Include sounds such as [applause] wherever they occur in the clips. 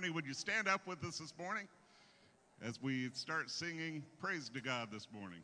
harmony. Would you stand up with us this morning as we start singing praise to God this morning?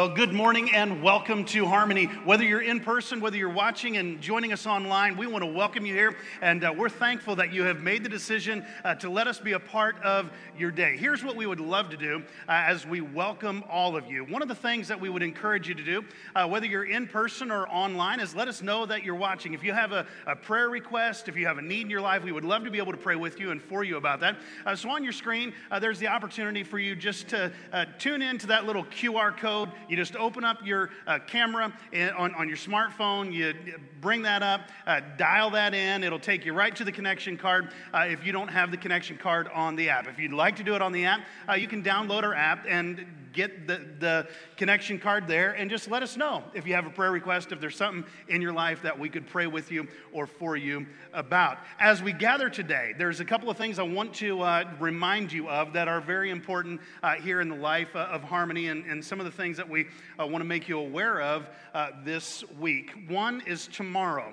Well, good morning and welcome to Harmony. Whether you're in person, whether you're watching and joining us online, we want to welcome you here. And uh, we're thankful that you have made the decision uh, to let us be a part of your day. Here's what we would love to do uh, as we welcome all of you. One of the things that we would encourage you to do, uh, whether you're in person or online, is let us know that you're watching. If you have a, a, prayer request, if you have a need in your life, we would love to be able to pray with you and for you about that. Uh, so on your screen, uh, there's the opportunity for you just to tune in to that little QR code you just open up your uh, camera on, on your smartphone, you bring that up, uh, dial that in. It'll take you right to the connection card uh, if you don't have the connection card on the app. If you'd like to do it on the app, uh, you can download our app and get the, the connection card there and just let us know if you have a prayer request, if there's something in your life that we could pray with you or for you about. As we gather today, there's a couple of things I want to uh, remind you of that are very important uh, here in the life uh, of Harmony and, and, some of the things that we uh, want to make you aware of uh, this week. One is tomorrow.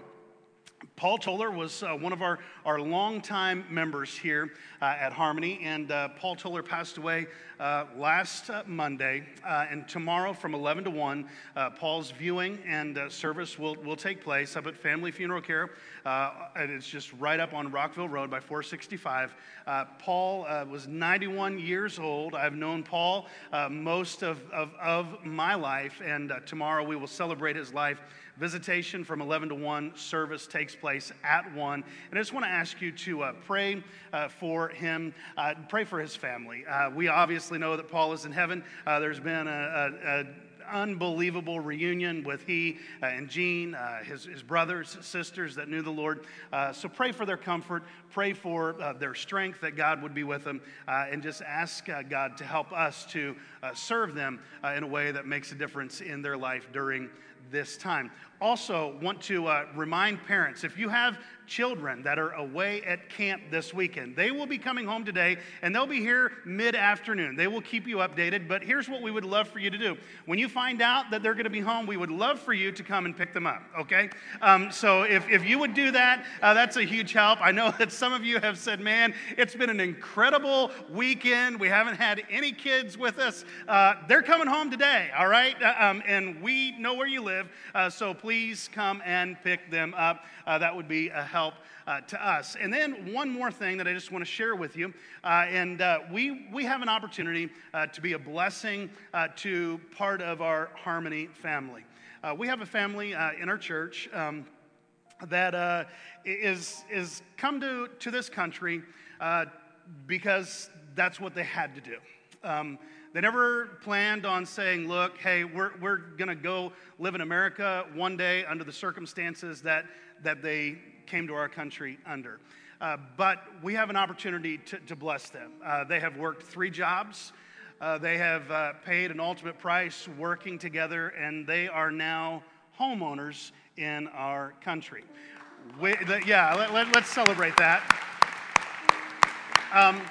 Paul Toller was uh, one of our, our longtime members here uh, at Harmony, and uh, Paul Toller passed away uh, last uh, Monday. Uh, and tomorrow from 11 to 1, Paul's viewing and service will, will take place up at Family Funeral Care. and it's just right up on Rockville Road by 465. Paul was 91 years old. I've known Paul most of, of, of my life, and tomorrow we will celebrate his life visitation from 11 to 1 service takes place at 1 and i just want to ask you to uh, pray uh, for him uh, pray for his family. Uh, we obviously know that paul is in heaven. Uh, there's been a, a, a unbelievable reunion with he uh, and Jean, uh, his, his brothers, sisters that knew the Lord. Uh, so pray for their comfort, pray for uh, their strength, that God would be with them, and just ask God to help us to serve them in a way that makes a difference in their life during this time. Also, want to uh, remind parents if you have children that are away at camp this weekend. They will be coming home today and they'll be here mid afternoon. They will keep you updated, but here's what we would love for you to do. When you find out that they're going to be home, we would love for you to come and pick them up, okay? Um, so if, if you would do that, uh, that's a huge help. I know [laughs] that some of you have said, man, it's been an incredible weekend. We haven't had any kids with us. Uh, they're coming home today, all right? Uh, um, and we know where you live, uh, so please come and pick them up. Uh, that would be a help uh, to us. And then one more thing that I just want to share with you, uh, and uh, we we have an opportunity uh, to be a blessing to part of our Harmony family. We have a family in our church. Um, that is is come to, to this country because that's what they had to do. Um, they never planned on saying, look, hey, we're, we're going to go live in America one day under the circumstances that, that they came to our country under. Uh, but we have an opportunity to, to bless them. Uh, they have worked three jobs. Uh, they have uh, paid an ultimate price working together, and they are now homeowners in our country. We, the, yeah, let, us let, celebrate that. Um,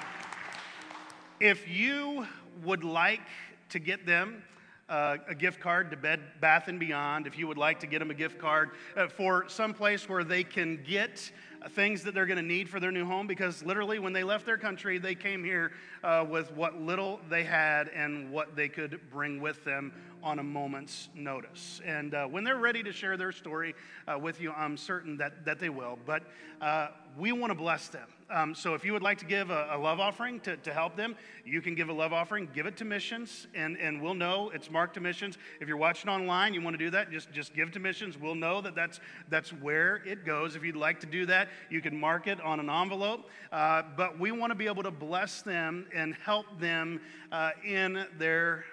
if you would like to get them uh, a gift card to Bed Bath and Beyond, if you would like to get them a gift card uh, for some place where they can get things that they're going to need for their new home, because literally when they left their country, they came here uh, with what little they had and what they could bring with them on a moment's notice. And uh, when they're ready to share their story uh, with you, I'm certain that, that they will. But uh, we want to bless them. Um, so if you would like to give a, a, love offering to, to help them, you can give a love offering, give it to missions, and, and we'll know it's marked to missions. If you're watching online, you want to do that, just, just give to missions. We'll know that that's, that's where it goes. If you'd like to do that, you can mark it on an envelope. Uh, but we want to be able to bless them and help them uh, in their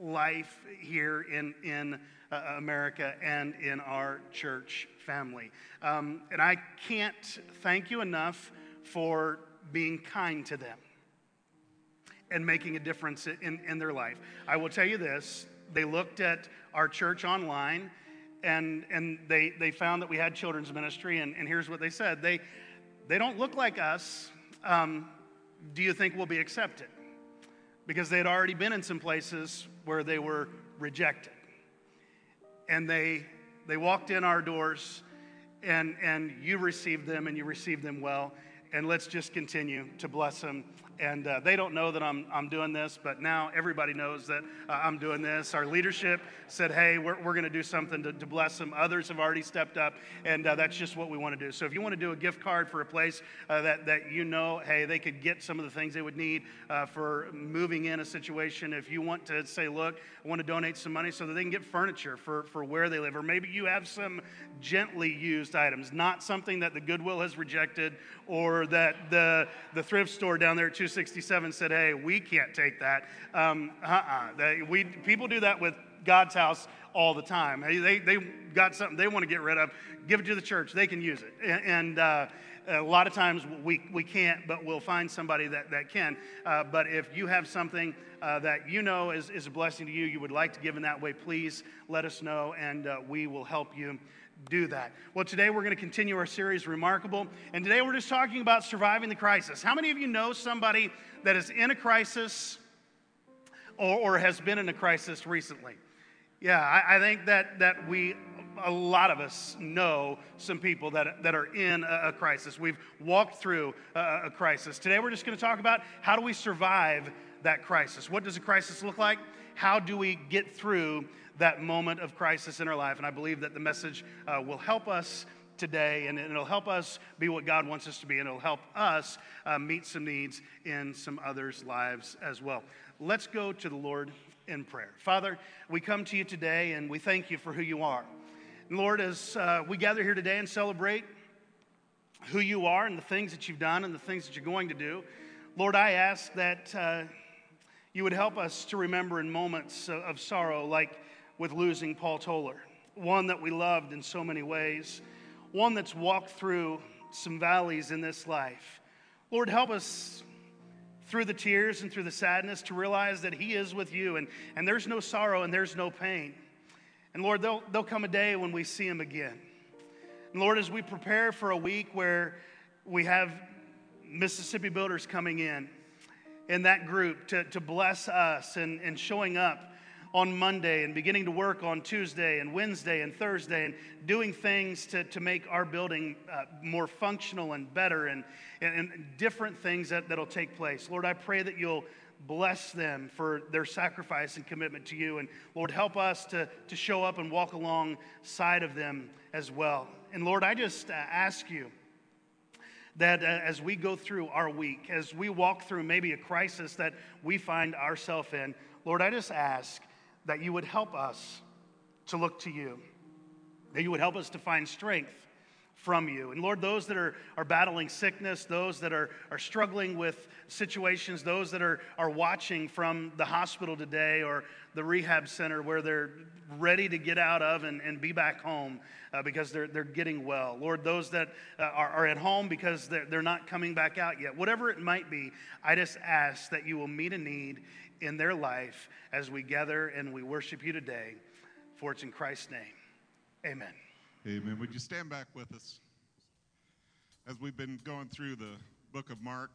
life here in, in uh, America and in our church family. Um, and I can't thank you enough for being kind to them and making a difference in, in their life. I will tell you this they looked at our church online and, and they, they found that we had children's ministry, and, and here's what they said they, they don't look like us. Um, do you think we'll be accepted? Because they had already been in some places where they were rejected. And they, they walked in our doors, and, and you received them, and you received them well and let's just continue to bless them and uh, they don't know that I'm, I'm doing this, but now everybody knows that uh, I'm doing this. Our leadership said, hey, we're, we're going to do something to, to, bless them. Others have already stepped up, and uh, that's just what we want to do. So if you want to do a gift card for a place uh, that, that you know, hey, they could get some of the things they would need uh, for moving in a situation, if you want to say, look, I want to donate some money so that they can get furniture for, for where they live, or maybe you have some gently used items, not something that the Goodwill has rejected or that the, the thrift store down there 267 said, hey, we can't take that. Um, uh-uh. we, people do that with God's house all the time. Hey, they, they got something they want to get rid of, give it to the church. They can use it. And uh, a lot of times we, we can't, but we'll find somebody that, that can. Uh, but if you have something uh, that you know is, is a blessing to you, you would like to give in that way, please let us know and uh, we will help you do that. Well, today we're going to continue our series, Remarkable. And today we're just talking about surviving the crisis. How many of you know somebody that is in a crisis or, or has been in a crisis recently? Yeah, I, I, think that, that we, a lot of us know some people that, that are in a, a crisis. We've walked through a, a crisis. Today we're just going to talk about how do we survive that crisis? What does a crisis look like? How do we get through that moment of crisis in our life. And I believe that the message uh, will help us today and it'll help us be what God wants us to be and it'll help us uh, meet some needs in some others' lives as well. Let's go to the Lord in prayer. Father, we come to you today and we thank you for who you are. And Lord, as uh, we gather here today and celebrate who you are and the things that you've done and the things that you're going to do, Lord, I ask that uh, you would help us to remember in moments of, of sorrow like with losing Paul Toller, one that we loved in so many ways, one that's walked through some valleys in this life. Lord, help us through the tears and through the sadness to realize that He is with you and, and there's no sorrow and there's no pain. And Lord, there'll, there'll come a day when we see Him again. And Lord, as we prepare for a week where we have Mississippi builders coming in, in that group to, to bless us and, and showing up on Monday and beginning to work on Tuesday and Wednesday and Thursday and doing things to, to make our building uh, more functional and better and, and, and different things that, that'll take place. Lord, I pray that you'll bless them for their sacrifice and commitment to you. And Lord, help us to, to show up and walk alongside of them as well. And Lord, I just uh, ask you that uh, as we go through our week, as we walk through maybe a crisis that we find ourselves in, Lord, I just ask that you would help us to look to you, that you would help us to find strength from you. And Lord, those that are, are battling sickness, those that are, are struggling with situations, those that are, are watching from the hospital today or the rehab center where they're ready to get out of and, and be back home uh, because they're, they're getting well. Lord, those that uh, are, are at home because they're, they're not coming back out yet, whatever it might be, I just ask that you will meet a need in their life as we gather and we worship you today. For it's in Christ's name. Amen. Amen. Would you stand back with us? As we've been going through the book of Mark,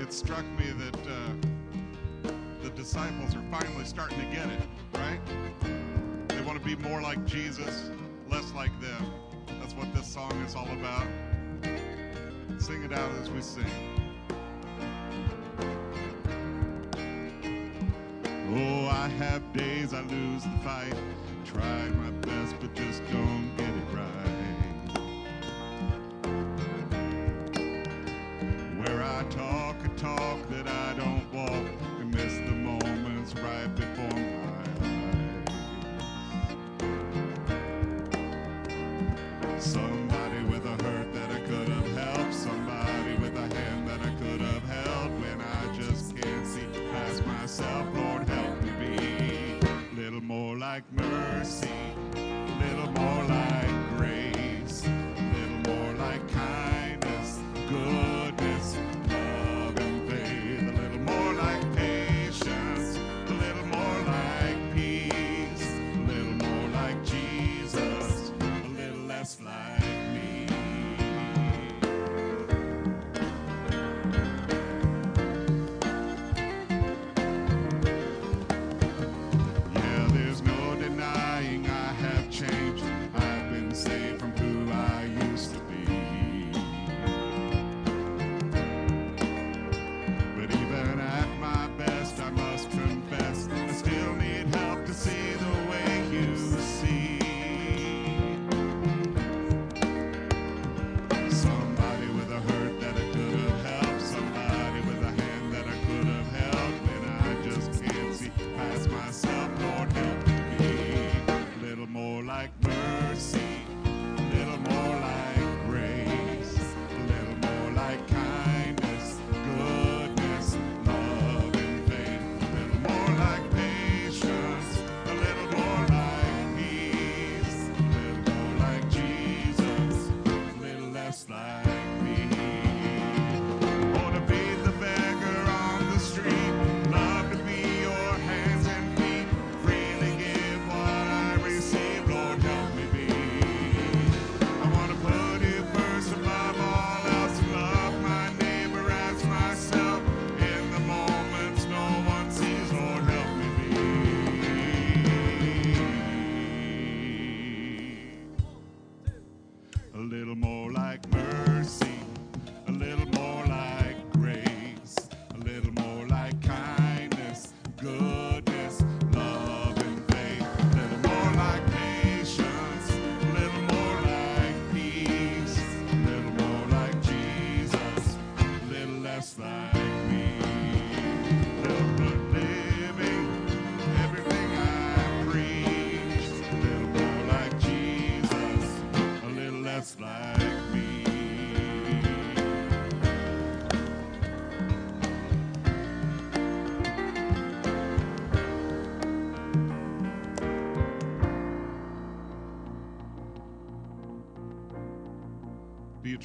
it struck me that uh, the disciples are finally starting to get it, right? They want to be more like Jesus, less like them. That's what this song is all about. Sing it out as we sing. Oh, I have days I lose the fight. Tried my best, but just don't get it right. Where I talk a talk that I don't like mercy,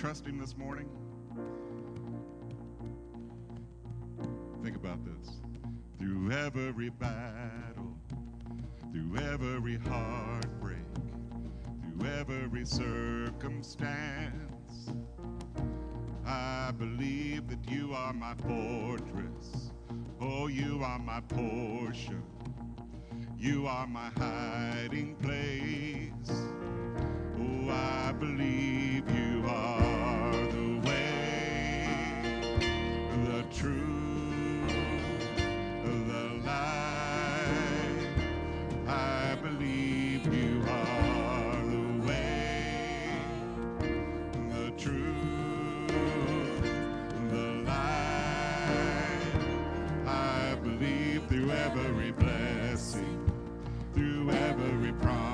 trust Him this morning? Think about this. Through every battle, through every heartbreak, through every circumstance, I believe that you are my fortress. Oh, you are my portion. You are my hiding place. I believe you are the way, the truth, the light. I believe you are the way, the truth, the light. I believe through every blessing, through every promise,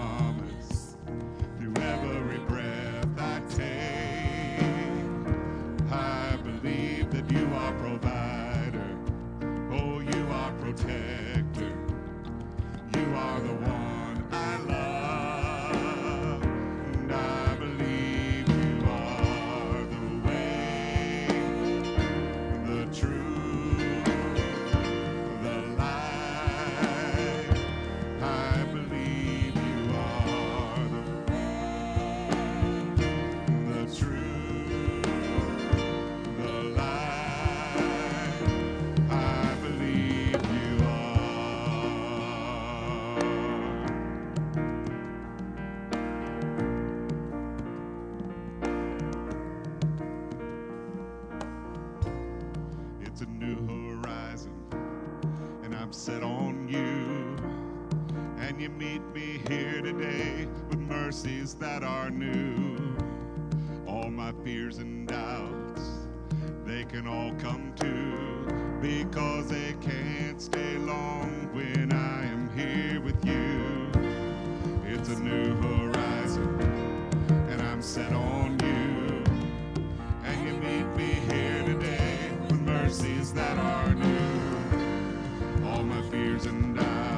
meet me here today with mercies that are new. All my fears and doubts, they can all come to because they can't stay long when I am here with you. It's a new horizon, and I'm set on you. And you meet me here today with mercies that are new. All my fears and doubts,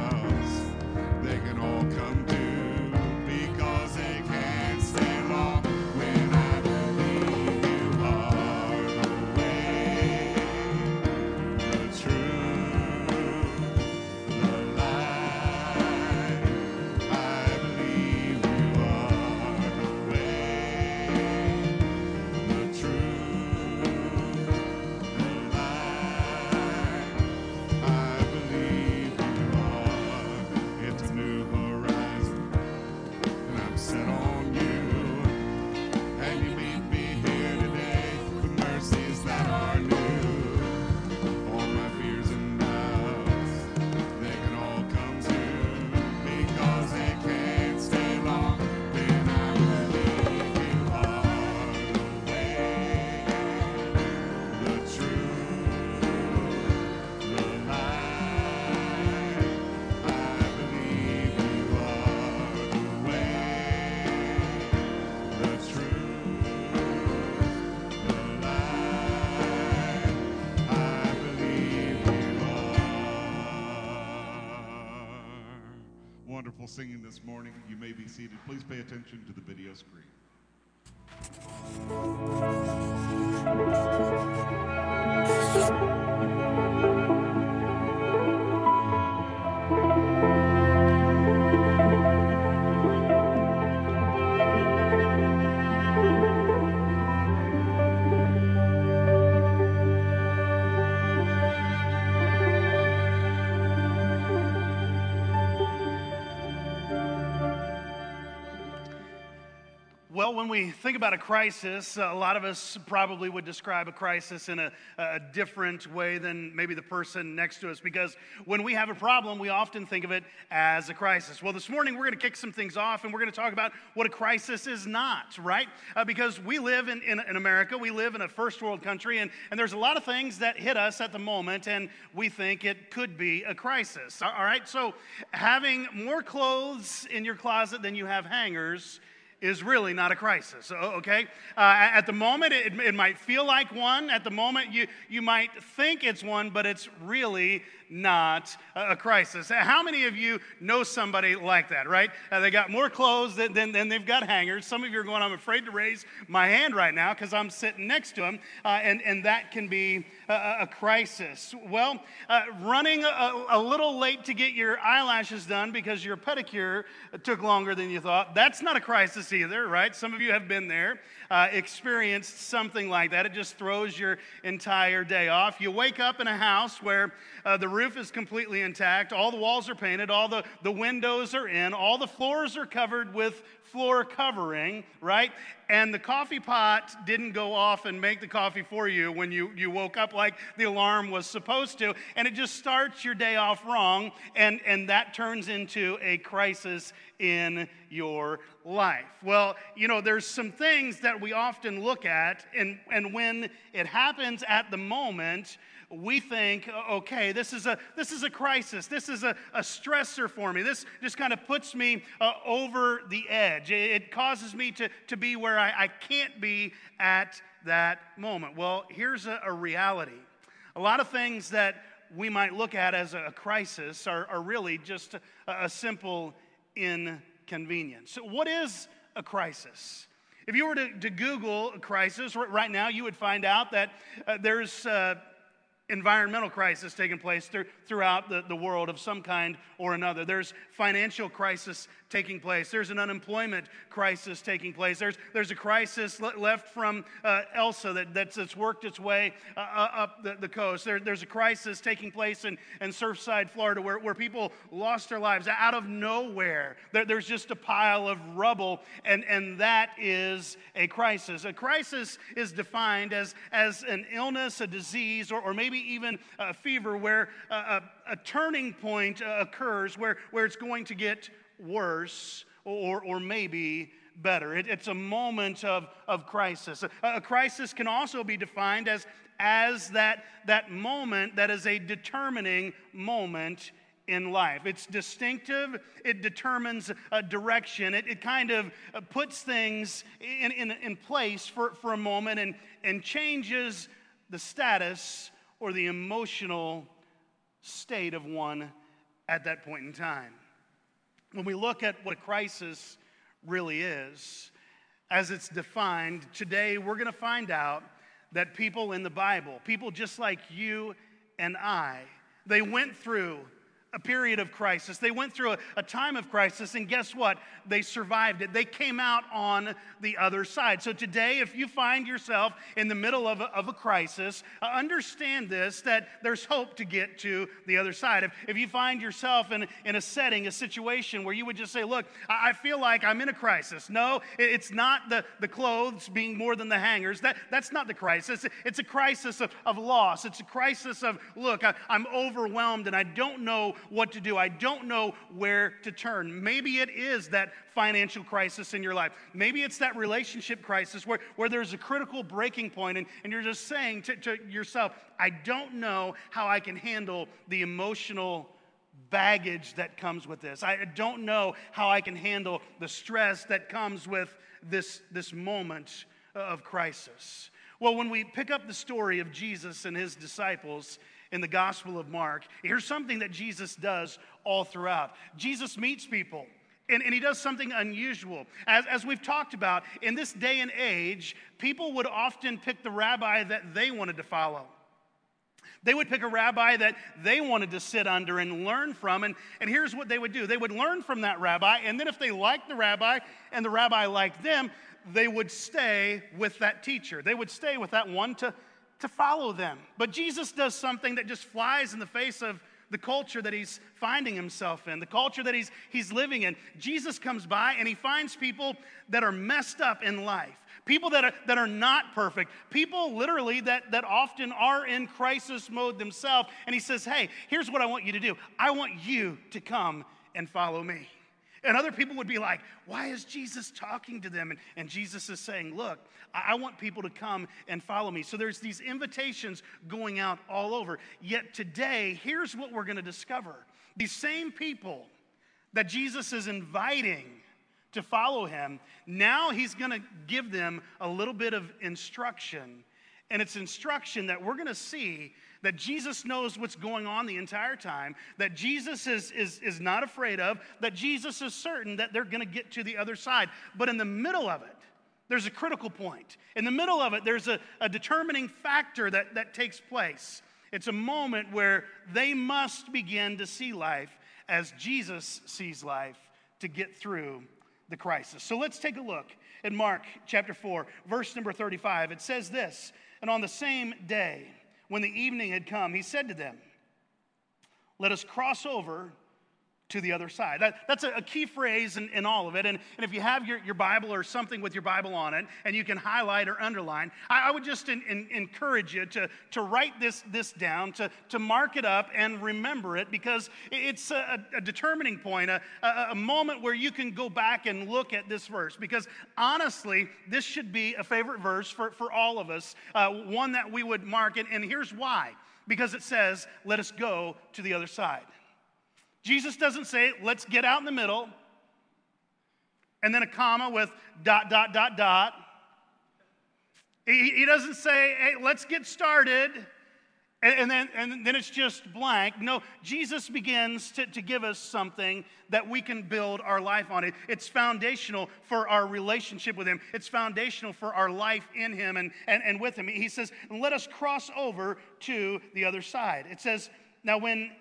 singing this morning. You may be seated. Please pay attention to the video screen. When we think about a crisis, a lot of us probably would describe a crisis in a, a different way than maybe the person next to us because when we have a problem, we often think of it as a crisis. Well, this morning we're going to kick some things off and we're going to talk about what a crisis is not, right? Uh, because we live in, in, in America, we live in a first world country, and, and there's a lot of things that hit us at the moment, and we think it could be a crisis. All right, so having more clothes in your closet than you have hangers is really not a crisis, okay? Uh, at the moment, it, it might feel like one. At the moment, you, you might think it's one, but it's really not a crisis. How many of you know somebody like that, right? Uh, they got more clothes than, than, than, they've got hangers. Some of you are going, I'm afraid to raise my hand right now because I'm sitting next to them, uh, and, and that can be a, a crisis. Well, uh, running a, a little late to get your eyelashes done because your pedicure took longer than you thought, that's not a crisis either, right? Some of you have been there, uh, experienced something like that. It just throws your entire day off. You wake up in a house where uh, the roof is completely intact, all the walls are painted, all the, the windows are in, all the floors are covered with floor covering, right? And the coffee pot didn't go off and make the coffee for you when you, you woke up like the alarm was supposed to. And it just starts your day off wrong, and, and that turns into a crisis in your life. Well, you know, there's some things that we often look at, and, and when it happens at the moment, we think, okay, this is a, this is a crisis. This is a, a stressor for me. This just kind of puts me uh, over the edge. It, it, causes me to, to be where I, I can't be at that moment. Well, here's a, a reality a lot of things that we might look at as a crisis are, are really just a, a simple inconvenience. So, what is a crisis? If you were to, to Google a crisis right now, you would find out that uh, there's uh, environmental crisis taking place through, throughout the, the world of some kind or another. There's financial crisis taking place. There's an unemployment crisis taking place. There's, there's a crisis le- left from uh, Elsa that, that's, that's worked its way uh, uh, up the, the coast. There, there's a crisis taking place in, in Surfside, Florida, where, where people lost their lives out of nowhere. There, there's just a pile of rubble, and, and that is a crisis. A crisis is defined as, as an illness, a disease, or, or maybe even a fever where a, a turning point uh, occurs where, where it's going to get worse or, or maybe better. It, it's a moment of, of crisis. A, a, crisis can also be defined as, as that, that moment that is a determining moment in life. It's distinctive, it determines a direction, it, it kind of uh, puts things in, in, in place for, for a moment and, and changes the status or the emotional state of one at that point in time. When we look at what a crisis really is, as it's defined, today we're going to find out that people in the Bible, people just like you and I, they went through a period of crisis. They went through a, a, time of crisis, and guess what? They survived it. They came out on the other side. So, today, if you find yourself in the middle of a, of a crisis, uh, understand this that there's hope to get to the other side. If, if you find yourself in, in a setting, a situation where you would just say, Look, I, I feel like I'm in a crisis. No, it, it's not the, the clothes being more than the hangers. That, that's not the crisis. It's a crisis of, of loss. It's a crisis of, Look, I, I'm overwhelmed and I don't know what to do. I don't know where to turn. Maybe it is that financial crisis in your life. Maybe it's that relationship crisis where, where there's a critical breaking point and, and you're just saying to, to yourself, I don't know how I can handle the emotional baggage that comes with this. I don't know how I can handle the stress that comes with this, this moment of crisis. Well, when we pick up the story of Jesus and his disciples, in the Gospel of Mark. Here's something that Jesus does all throughout Jesus meets people. And, and, he does something unusual. As, as we've talked about, in this day and age, people would often pick the rabbi that they wanted to follow. They would pick a rabbi that they wanted to sit under and learn from. And, and here's what they would do they would learn from that rabbi, and then if they liked the rabbi and the rabbi liked them, they would stay with that teacher. They would stay with that one to, to follow them. But Jesus does something that just flies in the face of the culture that he's finding himself in, the culture that he's, he's living in. Jesus comes by and he finds people that are messed up in life, people that are, that are not perfect, people literally that, that often are in crisis mode themselves. And he says, Hey, here's what I want you to do I want you to come and follow me. And other people would be like, why is Jesus talking to them? And, and Jesus is saying, look, I, I want people to come and follow me. So there's these invitations going out all over. Yet today, here's what we're going to discover these same people that Jesus is inviting to follow him, now he's going to give them a little bit of instruction. And it's instruction that we're going to see that Jesus knows what's going on the entire time, that Jesus is, is, is not afraid of, that Jesus is certain that they're going to get to the other side. But in the middle of it, there's a critical point. In the middle of it, there's a, a determining factor that, that takes place. It's a moment where they must begin to see life as Jesus sees life to get through the crisis. So let's take a look in Mark chapter 4, verse number 35. It says this And on the same day, when the evening had come, he said to them, Let us cross over to the other side. That, that's a, a key phrase in, in, all of it. And, and if you have your, your Bible or something with your Bible on it, and you can highlight or underline, I, I would just in, in, encourage you to, to write this, this down, to, to mark it up and remember it, because it's a, a determining point, a, a, a moment where you can go back and look at this verse. Because honestly, this should be a favorite verse for, for all of us, uh, one that we would mark it. And here's why because it says, Let us go to the other side. Jesus doesn't say, let's get out in the middle, and then a comma with dot, dot, dot, dot. He, he doesn't say, hey, let's get started, and, and, then, and then it's just blank. No, Jesus begins to, to give us something that we can build our life on. It, it's foundational for our relationship with Him, it's foundational for our life in Him and, and, and with Him. He says, let us cross over to the other side. It says, now when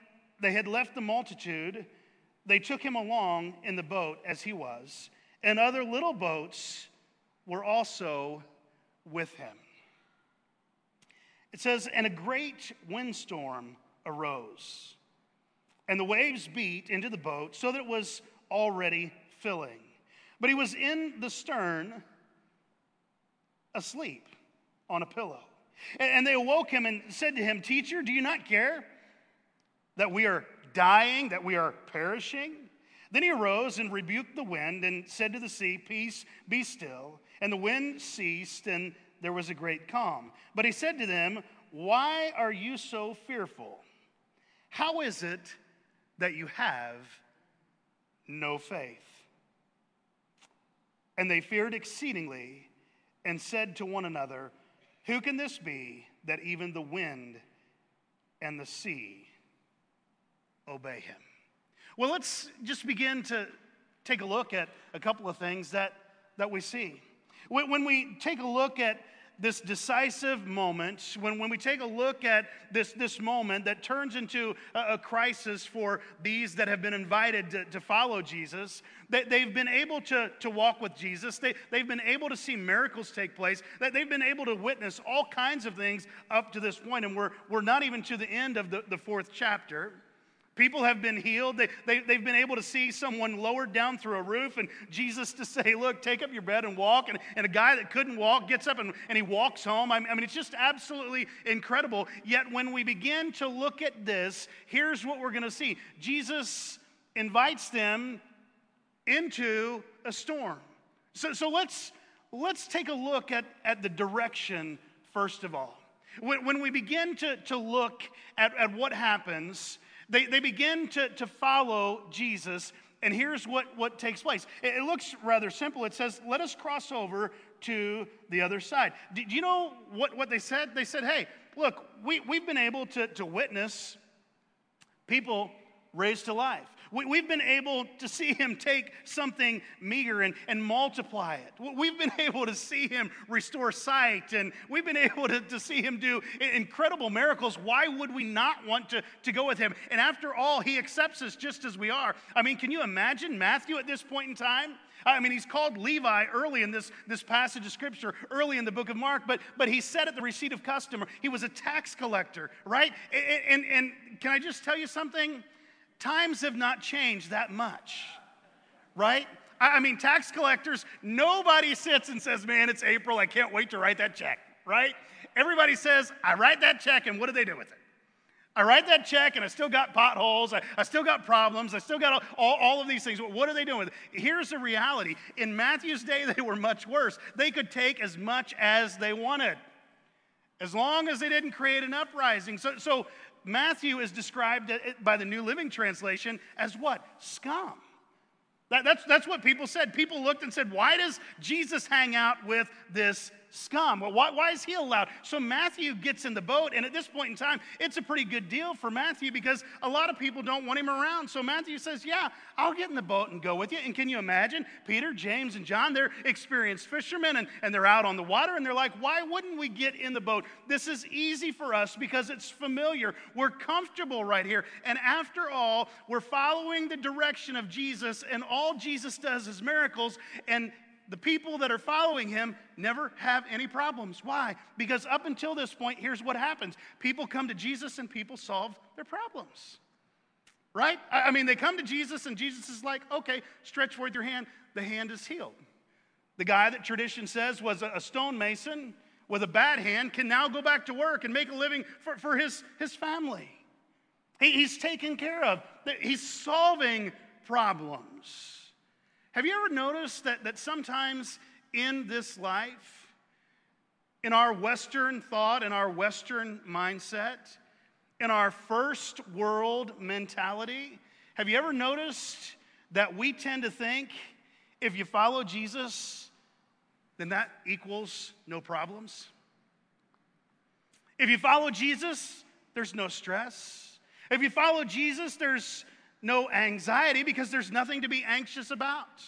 they had left the multitude, they took him along in the boat as he was, and other little boats were also with him. It says, And a great windstorm arose, and the waves beat into the boat so that it was already filling. But he was in the stern, asleep on a pillow. And they awoke him and said to him, Teacher, do you not care? That we are dying, that we are perishing? Then he arose and rebuked the wind and said to the sea, Peace, be still. And the wind ceased, and there was a great calm. But he said to them, Why are you so fearful? How is it that you have no faith? And they feared exceedingly and said to one another, Who can this be that even the wind and the sea obey him. Well, let's just begin to take a look at a couple of things that, that we see. When we take a look at this decisive moment, when, when we take a look at this, this moment that turns into a, a crisis for these that have been invited to, to follow Jesus, they, they've been able to, to walk with Jesus. They, they've been able to see miracles take place. That they've been able to witness all kinds of things up to this point, and we're, we're not even to the end of the, the fourth chapter. People have been healed. They, they, they've been able to see someone lowered down through a roof, and Jesus to say, Look, take up your bed and walk. And, and a guy that couldn't walk gets up and, and he walks home. I mean, it's just absolutely incredible. Yet, when we begin to look at this, here's what we're going to see Jesus invites them into a storm. So, so let's, let's take a look at, at the direction, first of all. When, when we begin to, to look at, at what happens, they, they begin to, to follow Jesus, and here's what, what takes place. It, it looks rather simple. It says, Let us cross over to the other side. Do, do you know what, what they said? They said, Hey, look, we, we've been able to, to witness people raised to life. We, have been able to see him take something meager and, and multiply it. We've been [laughs] able to see him restore sight, and we've been able to, to see him do incredible miracles. Why would we not want to, to go with him? And after all, he accepts us just as we are. I mean, can you imagine Matthew at this point in time? I mean, he's called Levi early in this, this passage of scripture, early in the book of Mark, but, but he said at the receipt of custom, he was a tax collector, right? And, and, and can I just tell you something? Times have not changed that much, right? I mean, tax collectors, nobody sits and says, Man, it's April, I can't wait to write that check, right? Everybody says, I write that check, and what do they do with it? I write that check and I still got potholes, I, I still got problems, I still got all, all, of these things. What are they doing with it? Here's the reality. In Matthew's day, [laughs] they were much worse. They could take as much as they wanted, as long as they didn't create an uprising. So, so Matthew is described by the New Living Translation as what? Scum. That, that's, that's what people said. People looked and said, Why does Jesus hang out with this scum. Well, why, why is he allowed? So Matthew gets in the boat, and at this point in time, it's a pretty good deal for Matthew because a lot of people don't want him around. So Matthew says, Yeah, I'll get in the boat and go with you. And can you imagine? Peter, James, and John, they're experienced fishermen, and, and they're out on the water, and they're like, Why wouldn't we get in the boat? This is easy for us because it's familiar. We're comfortable right here. And after all, we're following the direction of Jesus, and all Jesus does is miracles. And the people that are following him never have any problems. Why? Because up until this point, here's what happens people come to Jesus and people solve their problems. Right? I mean, they come to Jesus and Jesus is like, okay, stretch forth your hand. The hand is healed. The guy that tradition says was a stonemason with a bad hand can now go back to work and make a living for, for his, his family. He, he's taken care of, he's solving problems. Have you ever noticed that, that sometimes in this life, in our Western thought, in our Western mindset, in our first world mentality, have you ever noticed that we tend to think if you follow Jesus, then that equals no problems? If you follow Jesus, there's no stress. If you follow Jesus, there's no anxiety because there's nothing to be anxious about.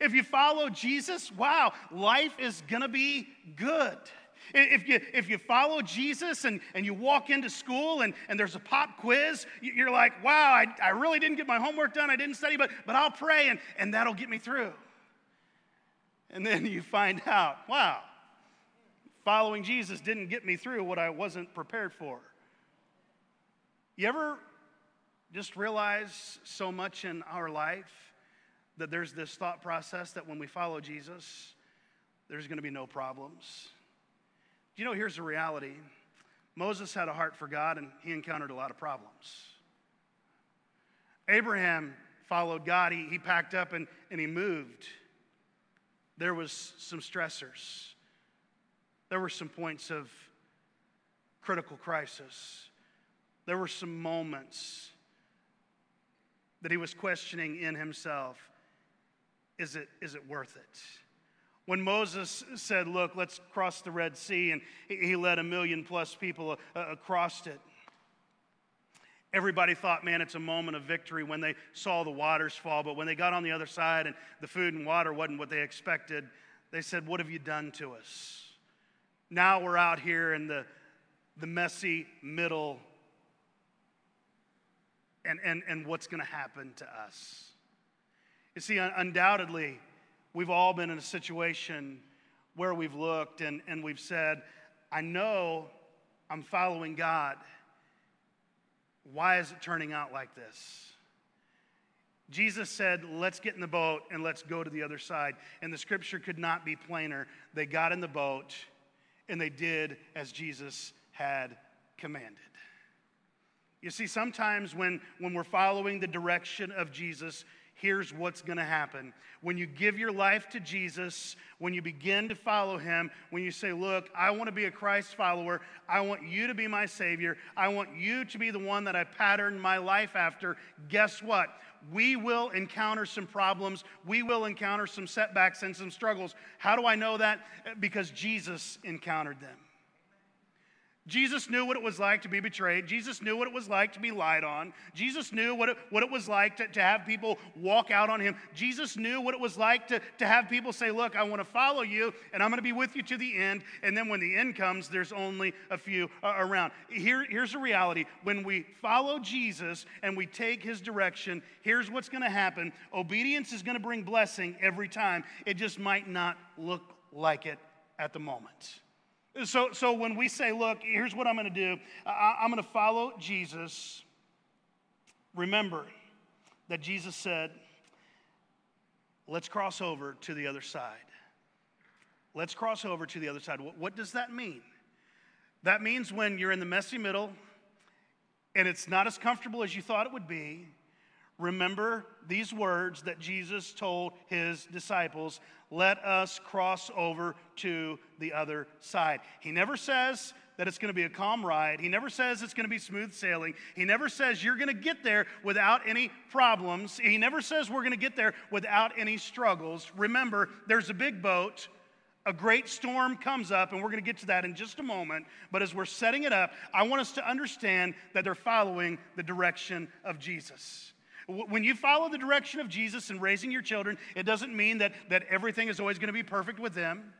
If you follow Jesus, wow, life is gonna be good. If you, if you follow Jesus and, and you walk into school and, and there's a pop quiz, you're like, wow, I, I really didn't get my homework done, I didn't study, but, but I'll pray and, and that'll get me through. And then you find out, wow, following Jesus didn't get me through what I wasn't prepared for. You ever just realize so much in our life that there's this thought process that when we follow Jesus, there's going to be no problems. You know, here's the reality Moses had a heart for God and he encountered a lot of problems. Abraham followed God, he, he packed up and, and he moved. There was some stressors. There were some points of critical crisis. There were some moments that he was questioning in himself is it, is it worth it? When Moses said, Look, let's cross the Red Sea, and he led a million plus people uh, across it, everybody thought, man, it's a moment of victory when they saw the waters fall. But when they got on the other side and the food and water wasn't what they expected, they said, What have you done to us? Now we're out here in the, the messy middle and, and, and what's going to happen to us. You see, undoubtedly, we've all been in a situation where we've looked and, and we've said, I know I'm following God. Why is it turning out like this? Jesus said, Let's get in the boat and let's go to the other side. And the scripture could not be plainer. They got in the boat and they did as Jesus had commanded. You see, sometimes when, when we're following the direction of Jesus, here's what's going to happen. When you give your life to Jesus, when you begin to follow him, when you say, Look, I want to be a Christ follower, I want you to be my Savior, I want you to be the one that I pattern my life after, guess what? We will encounter some problems. We will encounter some setbacks and some struggles. How do I know that? Because Jesus encountered them. Jesus knew what it was like to be betrayed. Jesus knew what it was like to be lied on. Jesus knew what it, what it was like to, to have people walk out on him. Jesus knew what it was like to, to have people say, Look, I want to follow you and I'm going to be with you to the end. And then when the end comes, there's only a few uh, around. Here, here's the reality when we follow Jesus and we take his direction, here's what's going to happen obedience is going to bring blessing every time. It just might not look like it at the moment. So, so when we say, look, here's what I'm going to do I, I'm going to follow Jesus, remember that Jesus said, let's cross over to the other side. Let's cross over to the other side. What, what does that mean? That means when you're in the messy middle and it's not as comfortable as you thought it would be, remember these words that Jesus told his disciples let us cross over to the other side. He never says that it's going to be a calm ride. He never says it's going to be smooth sailing. He never says you're going to get there without any problems. He never says we're going to get there without any struggles. Remember, there's a big boat. A great storm comes up, and we're going to get to that in just a moment. But as we're setting it up, I want us to understand that they're following the direction of Jesus. When you follow the direction of Jesus in raising your children, it doesn't mean that, that everything is always going to be perfect with them.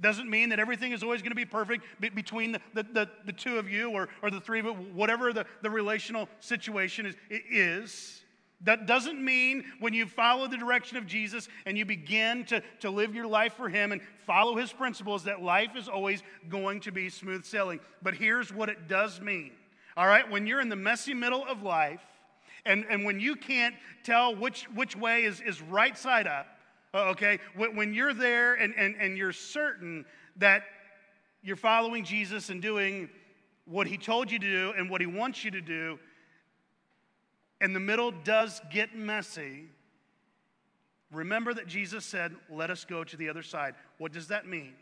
Doesn't mean that everything is always going to be perfect between the, the, the, the, two of you or, or the three of you, whatever the, the relational situation is, is. That doesn't mean when you follow the direction of Jesus and you begin to, to live your life for Him and follow His principles that life is always going to be smooth sailing. But here's what it does mean. All right, when you're in the messy middle of life, and, and when you can't tell which, which way is, is right side up, uh, okay, when, when you're there and, and, and you're certain that you're following Jesus and doing what he told you to do and what he wants you to do, and the middle does get messy, remember that Jesus said, Let us go to the other side. What does that mean?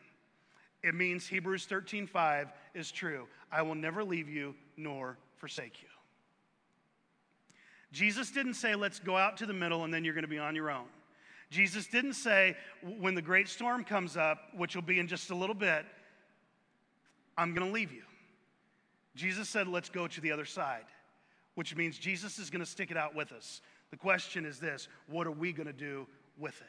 It means Hebrews 13 5 is true. I will never leave you nor forsake you. Jesus didn't say, let's go out to the middle and then you're going to be on your own. Jesus didn't say, when the great storm comes up, which will be in just a little bit, I'm going to leave you. Jesus said, let's go to the other side, which means Jesus is going to stick it out with us. The question is this what are we going to do with it?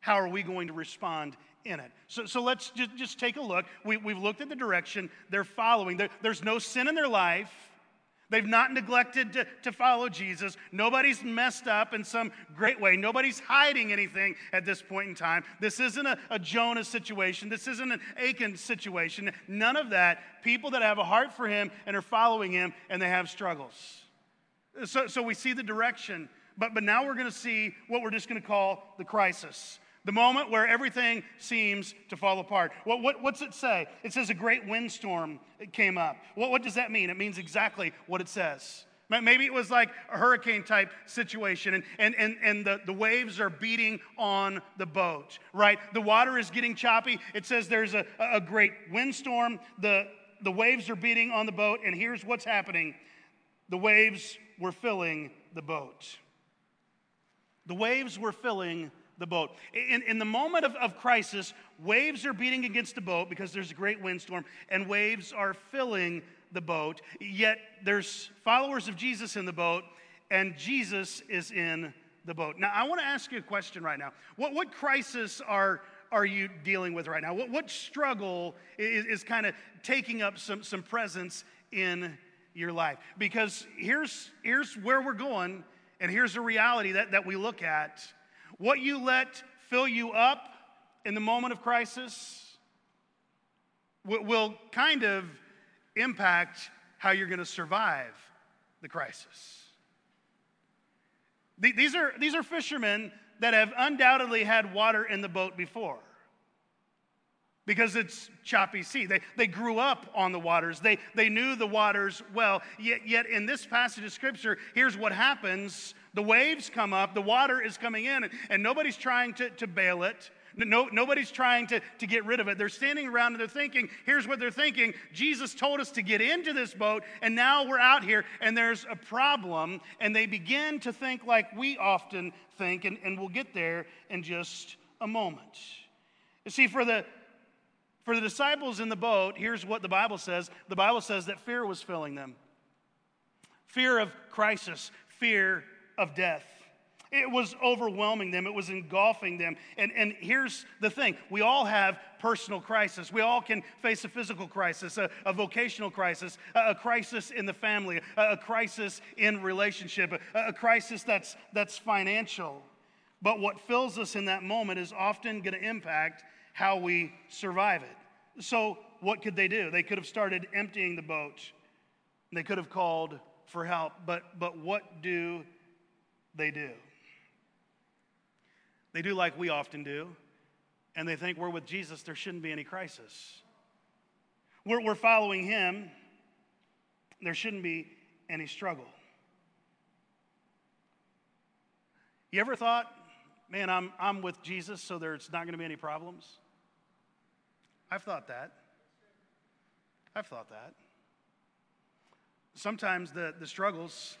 How are we going to respond in it? So, so let's just, just take a look. We, we've looked at the direction they're following. There, there's no sin in their life. They've not neglected to, to follow Jesus. Nobody's messed up in some great way. Nobody's hiding anything at this point in time. This isn't a, a Jonah situation. This isn't an Achan situation. None of that. People that have a heart for him and are following him and they have struggles. So, so we see the direction, but, but now we're going to see what we're just going to call the crisis. The moment where everything seems to fall apart. What, what, what's it say? It says a great windstorm came up. What, what does that mean? It means exactly what it says. Maybe it was like a hurricane type situation, and, and, and, and the, the waves are beating on the boat, right? The water is getting choppy. It says there's a, a great windstorm. The, the waves are beating on the boat, and here's what's happening the waves were filling the boat. The waves were filling the boat. In, in the moment of, of crisis, waves are beating against the boat because there's a great windstorm, and waves are filling the boat. Yet there's followers of Jesus in the boat, and Jesus is in the boat. Now, I want to ask you a question right now. What, what crisis are, are you dealing with right now? What, what struggle is, is kind of taking up some, some presence in your life? Because here's, here's where we're going, and here's the reality that, that we look at what you let fill you up in the moment of crisis will kind of impact how you're going to survive the crisis. These are, these are fishermen that have undoubtedly had water in the boat before because it's choppy sea. They, they grew up on the waters, they, they knew the waters well. Yet, yet, in this passage of scripture, here's what happens the waves come up, the water is coming in, and, nobody's trying to, to bail it. No, nobody's trying to, to get rid of it. They're standing around and they're thinking, here's what they're thinking Jesus told us to get into this boat, and now we're out here and there's a problem. And they begin to think like we often think, and, and we'll get there in just a moment. You see, for the, for the disciples in the boat, here's what the Bible says the Bible says that fear was filling them fear of crisis, fear of death. It was overwhelming them, it was engulfing them. And, and here's the thing we all have personal crisis. We all can face a physical crisis, a, a vocational crisis, a, a, crisis in the family, a, a crisis in relationship, a, crisis that's, that's financial. But what fills us in that moment is often going to impact how we survive it. So, what could they do? They could have started emptying the boat. They could have called for help. But, but what do they do. They do like we often do, and they think we're with Jesus, there shouldn't be any crisis. We're, we're following him, there shouldn't be any struggle. You ever thought, man, I'm, I'm with Jesus, so there's not going to be any problems? I've thought that. I've thought that. Sometimes the, the struggles,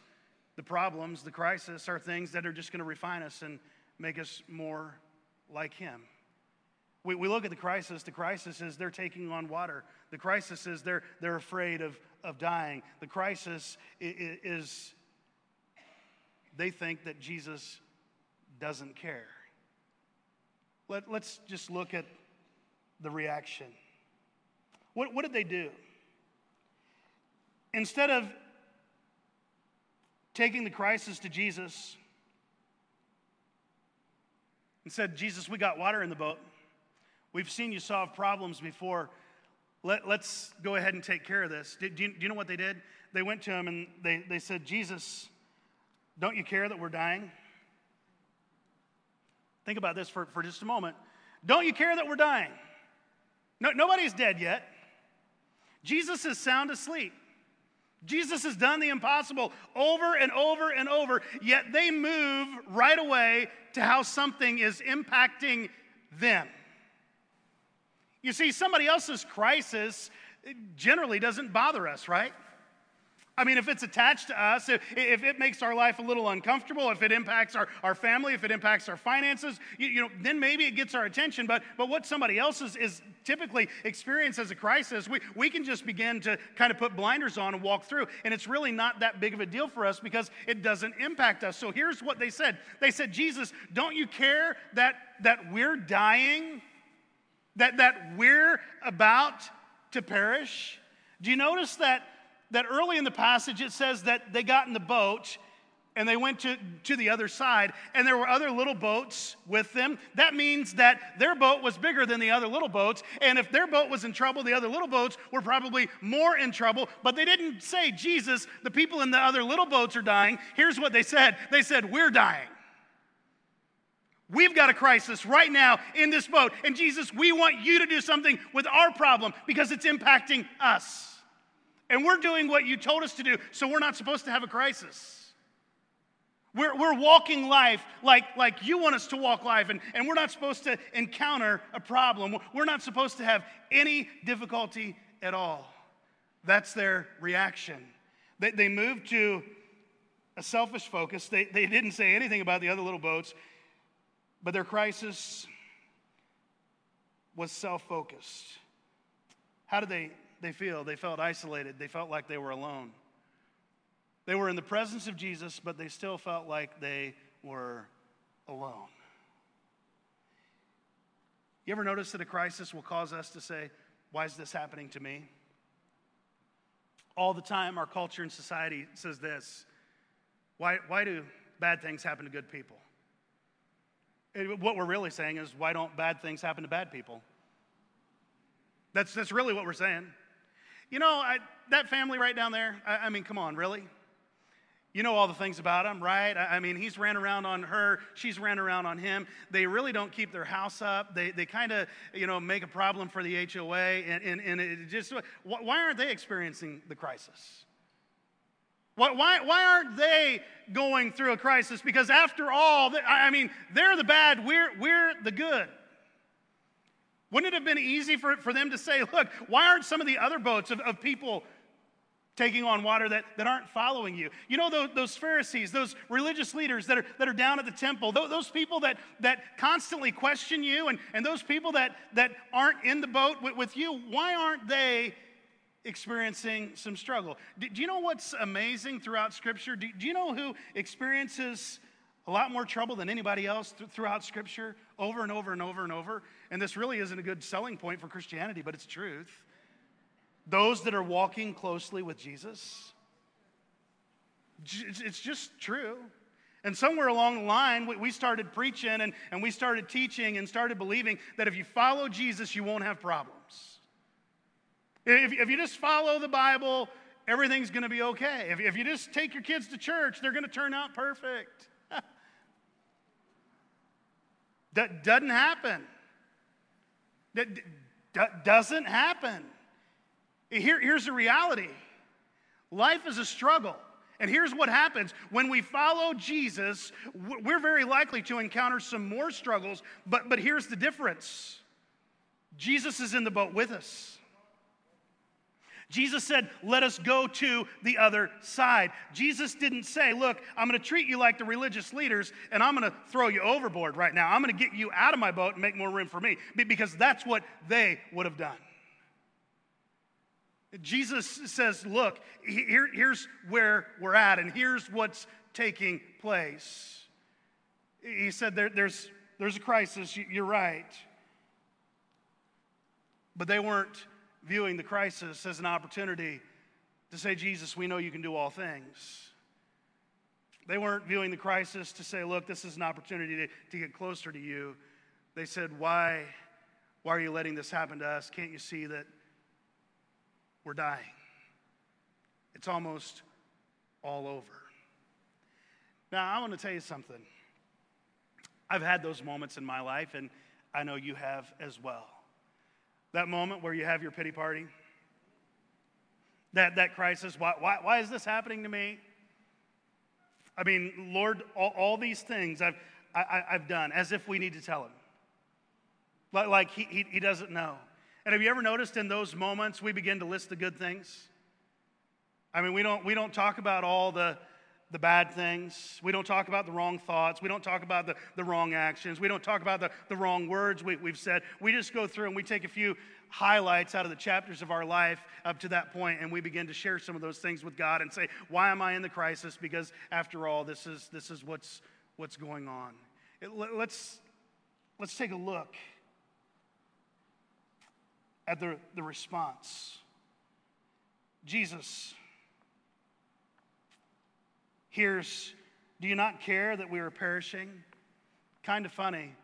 the problems, the crisis are things that are just going to refine us and make us more like Him. We, we look at the crisis. The crisis is they're taking on water. The crisis is they're, they're afraid of, of dying. The crisis is, is they think that Jesus doesn't care. Let, let's just look at the reaction. What, what did they do? Instead of taking the crisis to Jesus and said, Jesus, we got water in the boat. We've seen you solve problems before. Let, us go ahead and take care of this. Do, do, you, do you know what they did? They went to him and they, they said, Jesus, don't you care that we're dying? Think about this for, for just a moment. Don't you care that we're dying? No, nobody's dead yet. Jesus is sound asleep. Jesus has done the impossible over and over and over, yet they move right away to how something is impacting them. You see, somebody else's crisis generally doesn't bother us, right? I mean, if it's attached to us, if, if it makes our life a little uncomfortable, if it impacts our, our family, if it impacts our finances, you, you know, then maybe it gets our attention. But, but what somebody else is, is typically experienced as a crisis, we, we can just begin to kind of put blinders on and walk through. And it's really not that big of a deal for us because it doesn't impact us. So here's what they said They said, Jesus, don't you care that, that we're dying? That, that we're about to perish? Do you notice that? That early in the passage it says that they got in the boat and they went to, to the other side, and there were other little boats with them. That means that their boat was bigger than the other little boats, and if their boat was in trouble, the other little boats were probably more in trouble. But they didn't say, Jesus, the people in the other little boats are dying. Here's what they said they said, We're dying. We've got a crisis right now in this boat, and Jesus, we want you to do something with our problem because it's impacting us. And we're doing what you told us to do, so we're not supposed to have a crisis. We're, we're walking life like, like you want us to walk life, and, and we're not supposed to encounter a problem. We're not supposed to have any difficulty at all. That's their reaction. They, they moved to a selfish focus. They, they didn't say anything about the other little boats, but their crisis was self focused. How did they they feel? They felt isolated. They felt like they were alone. They were in the presence of Jesus, but they still felt like they were alone. You ever notice that a crisis will cause us to say, Why is this happening to me? All the time, our culture and society says this Why, why do bad things happen to good people? And what we're really saying is, Why don't bad things happen to bad people? That's, that's really what we're saying. You know, I, that family right down there, I, I, mean, come on, really? You know all the things about him, right? I, I, mean, he's ran around on her, she's ran around on him. They really don't keep their house up. They, they kind of, you know, make a problem for the HOA, and, and, and it just, why aren't they experiencing the crisis? Why, why, why aren't they going through a crisis? Because after all, I mean, they're the bad, we're, we're the good. Wouldn't it have been easy for, for them to say, look, why aren't some of the other boats of, of people taking on water that, that aren't following you? You know, those, those Pharisees, those religious leaders that are, that are down at the temple, those, people that, that constantly question you, and, and those people that, that aren't in the boat with, with you, why aren't they experiencing some struggle? Do, do you know what's amazing throughout Scripture? Do, do you know who experiences a lot more trouble than anybody else th- throughout Scripture over and over and over and over? And this really isn't a good selling point for Christianity, but it's truth. Those that are walking closely with Jesus, it's just true. And somewhere along the line, we started preaching and, and we started teaching and started believing that if you follow Jesus, you won't have problems. If, if you just follow the Bible, everything's going to be okay. If, if you just take your kids to church, they're going to turn out perfect. [laughs] that doesn't happen. That doesn't happen. Here, here's the reality life is a struggle. And here's what happens when we follow Jesus, we're very likely to encounter some more struggles, but, but here's the difference Jesus is in the boat with us. Jesus said, Let us go to the other side. Jesus didn't say, Look, I'm going to treat you like the religious leaders and I'm going to throw you overboard right now. I'm going to get you out of my boat and make more room for me because that's what they would have done. Jesus says, Look, here, here's where we're at and here's what's taking place. He said, there, there's, there's a crisis, you're right. But they weren't viewing the crisis as an opportunity to say, Jesus, we know you can do all things. They weren't viewing the crisis to say, look, this is an opportunity to, to get closer to you. They said, why, why are you letting this happen to us? Can't you see that we're dying? It's almost all over. Now, I want to tell you something. I've had those moments in my life, and I know you have as well. That moment where you have your pity party, that, that crisis, why, why, why is this happening to me? I mean, Lord, all, all these things I've, I, have done as if we need to tell him. Like, like he, he, he doesn't know. And have you ever noticed in those moments we begin to list the good things? I mean, we don't, we don't talk about all the, the bad things. We don't talk about the wrong thoughts. We don't talk about the, the wrong actions. We don't talk about the, the wrong words we, we've said. We just go through and we take a few highlights out of the chapters of our life up to that point and we begin to share some of those things with God and say, why am I in the crisis? Because after all, this is, this is what's, what's going on. It, let's, let's take a look at the, the response. Jesus hears, Do you not care that we are perishing? Kind of funny.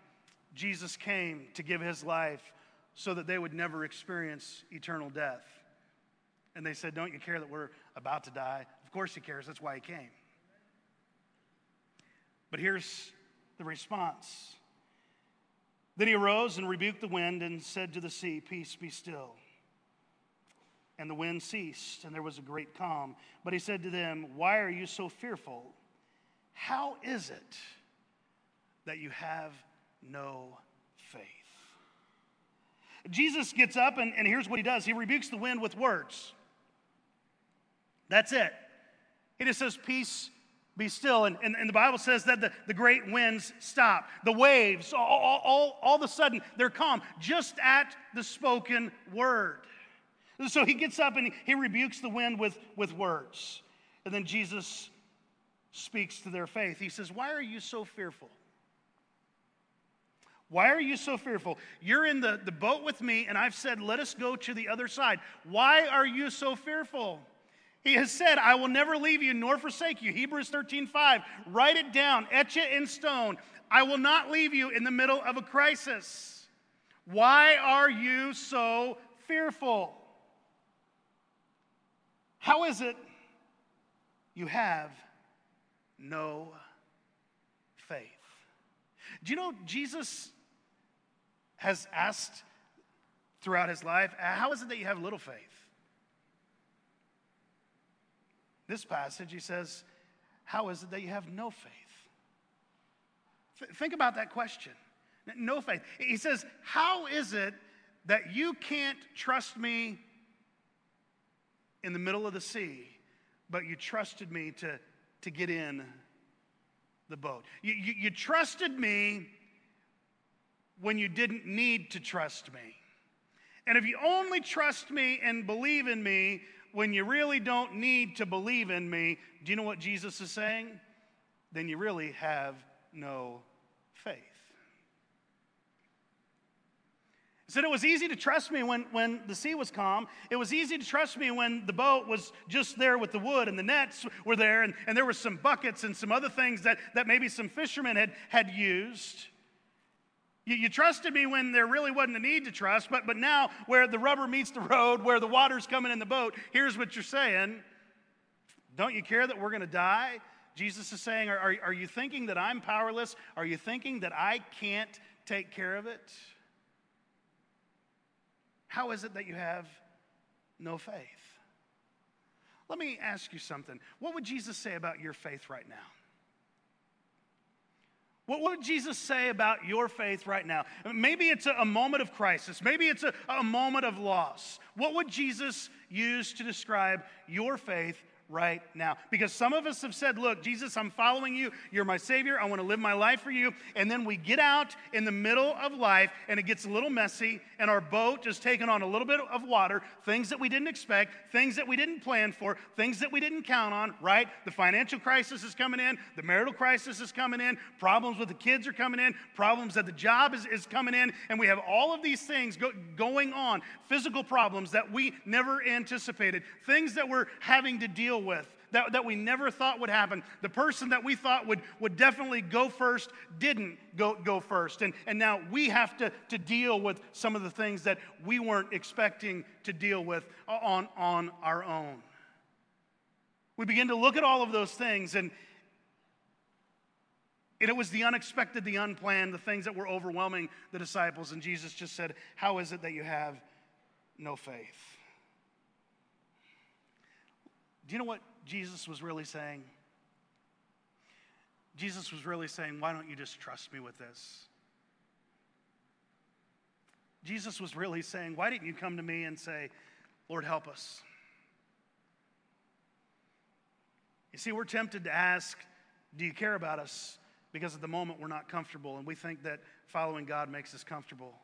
Jesus came to give his life so that they would never experience eternal death. And they said, Don't you care that we're about to die? Of course he cares. That's why he came. But here's the response. Then he arose and rebuked the wind and said to the sea, Peace be still. And the wind ceased, and there was a great calm. But he said to them, Why are you so fearful? How is it that you have no faith? Jesus gets up, and, and here's what he does he rebukes the wind with words. That's it. He just says, Peace, be still. And, and, and, the Bible says that the, the great winds stop. The waves, all, all, all, all of a sudden, they're calm just at the spoken word. So he gets up and he rebukes the wind with, with words. And then Jesus speaks to their faith. He says, Why are you so fearful? Why are you so fearful? You're in the, the boat with me, and I've said, Let us go to the other side. Why are you so fearful? He has said, I will never leave you nor forsake you. Hebrews 13, 5. Write it down, etch it in stone. I will not leave you in the middle of a crisis. Why are you so fearful? How is it you have no faith? Do you know Jesus has asked throughout his life, uh, How is it that you have little faith? This passage, he says, How is it that you have no faith? think about that question. No faith. He says, How is it that you can't trust me in the middle of the sea, but you trusted me to, to get in the boat. You, you, you trusted me when you didn't need to trust me. And if you only trust me and believe in me when you really don't need to believe in me, do you know what Jesus is saying? Then you really have no faith. He said it was easy to trust me when, when the sea was calm. It was easy to trust me when the boat was just there with the wood and the nets were there and, and there were some buckets and some other things that, that maybe some fishermen had, had used. You, you trusted me when there really wasn't a need to trust, but, but now where the rubber meets the road, where the water's coming in the boat, here's what you're saying. Don't you care that we're going to die? Jesus is saying, are, are, are you thinking that I'm powerless? Are you thinking that I can't take care of it? How is it that you have no faith? Let me ask you something. What would Jesus say about your faith right now? What would Jesus say about your faith right now? Maybe it's a, moment of crisis. Maybe it's a, a moment of loss. What would Jesus use to describe your faith right now. Because some of us have said, Look, Jesus, I'm following you. You're my Savior. I want to live my life for you. And then we get out in the middle of life and it gets a little messy, and our boat is taking on a little bit of water, things that we didn't expect, things that we didn't plan for, things that we didn't count on, right? The financial crisis is coming in, the marital crisis is coming in, problems with the kids are coming in, problems at the job is, is coming in, and we have all of these things go, going on physical problems that we never anticipated, things that we're having to deal deal with that, that we never thought would happen. The person that we thought would, would definitely go first didn't go, go first. And, and now we have to, to deal with some of the things that we weren't expecting to deal with on, on our own. We begin to look at all of those things, and, and it was the unexpected, the unplanned, the things that were overwhelming the disciples. And Jesus just said, How is it that you have no faith? Do you know what Jesus was really saying? Jesus was really saying, Why don't you just trust me with this? Jesus was really saying, Why didn't you come to me and say, Lord, help us? You see, we're tempted to ask, Do you care about us? Because at the moment we're not comfortable, and we think that following God makes us comfortable.